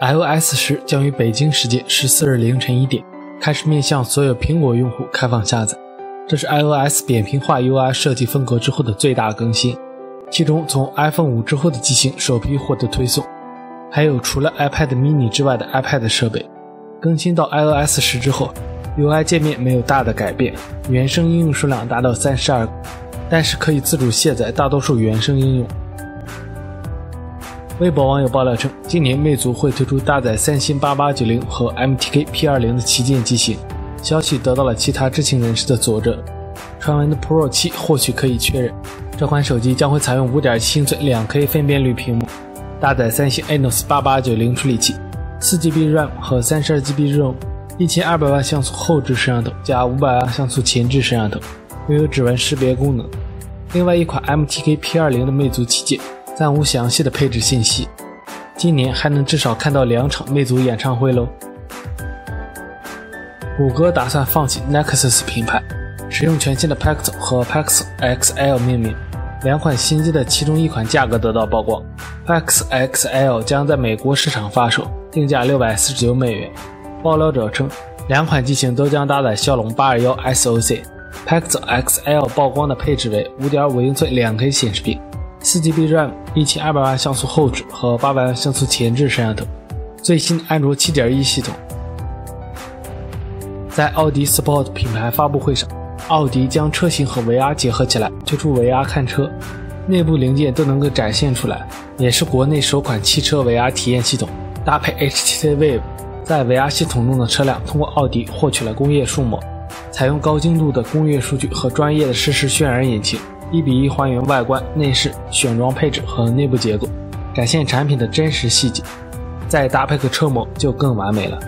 iOS 十将于北京时间十四日凌晨一点开始面向所有苹果用户开放下载。这是 iOS 扁平化 UI 设计风格之后的最大更新。其中，从 iPhone 五之后的机型首批获得推送，还有除了 iPad mini 之外的 iPad 设备。更新到 iOS 十之后，UI 界面没有大的改变，原生应用数量达到三十二个，但是可以自主卸载大多数原生应用。微博网友爆料称，今年魅族会推出搭载三星八八九零和 MTK P 二零的旗舰机型，消息得到了其他知情人士的佐证。传闻的 Pro 七或许可以确认，这款手机将会采用五点七英寸两 K 分辨率屏幕，搭载三星 Exynos 八八九零处理器，四 GB RAM 和三十二 GB ROM，一千二百万像素后置摄像头加五百万像素前置摄像头，拥有指纹识别功能。另外一款 MTK P 二零的魅族旗舰。暂无详细的配置信息。今年还能至少看到两场魅族演唱会喽。谷歌打算放弃 Nexus 品牌，使用全新的 Pixel 和 Pixel XL 命名。两款新机的其中一款价格得到曝光，Pixel XL 将在美国市场发售，定价六百四十九美元。爆料者称，两款机型都将搭载骁龙八二幺 SoC。Pixel XL 曝光的配置为五点五英寸两 K 显示屏。四 GB RAM，一千二百万像素后置和八百万像素前置摄像头，最新安卓七点一系统。在奥迪 Sport 品牌发布会上，奥迪将车型和 VR 结合起来，推出 VR 看车，内部零件都能够展现出来，也是国内首款汽车 VR 体验系统，搭配 HTC Vive，在 VR 系统中的车辆通过奥迪获取了工业数模，采用高精度的工业数据和专业的实时渲染引擎。一比一还原外观、内饰、选装配置和内部结构，展现产品的真实细节，再搭配个车模就更完美了。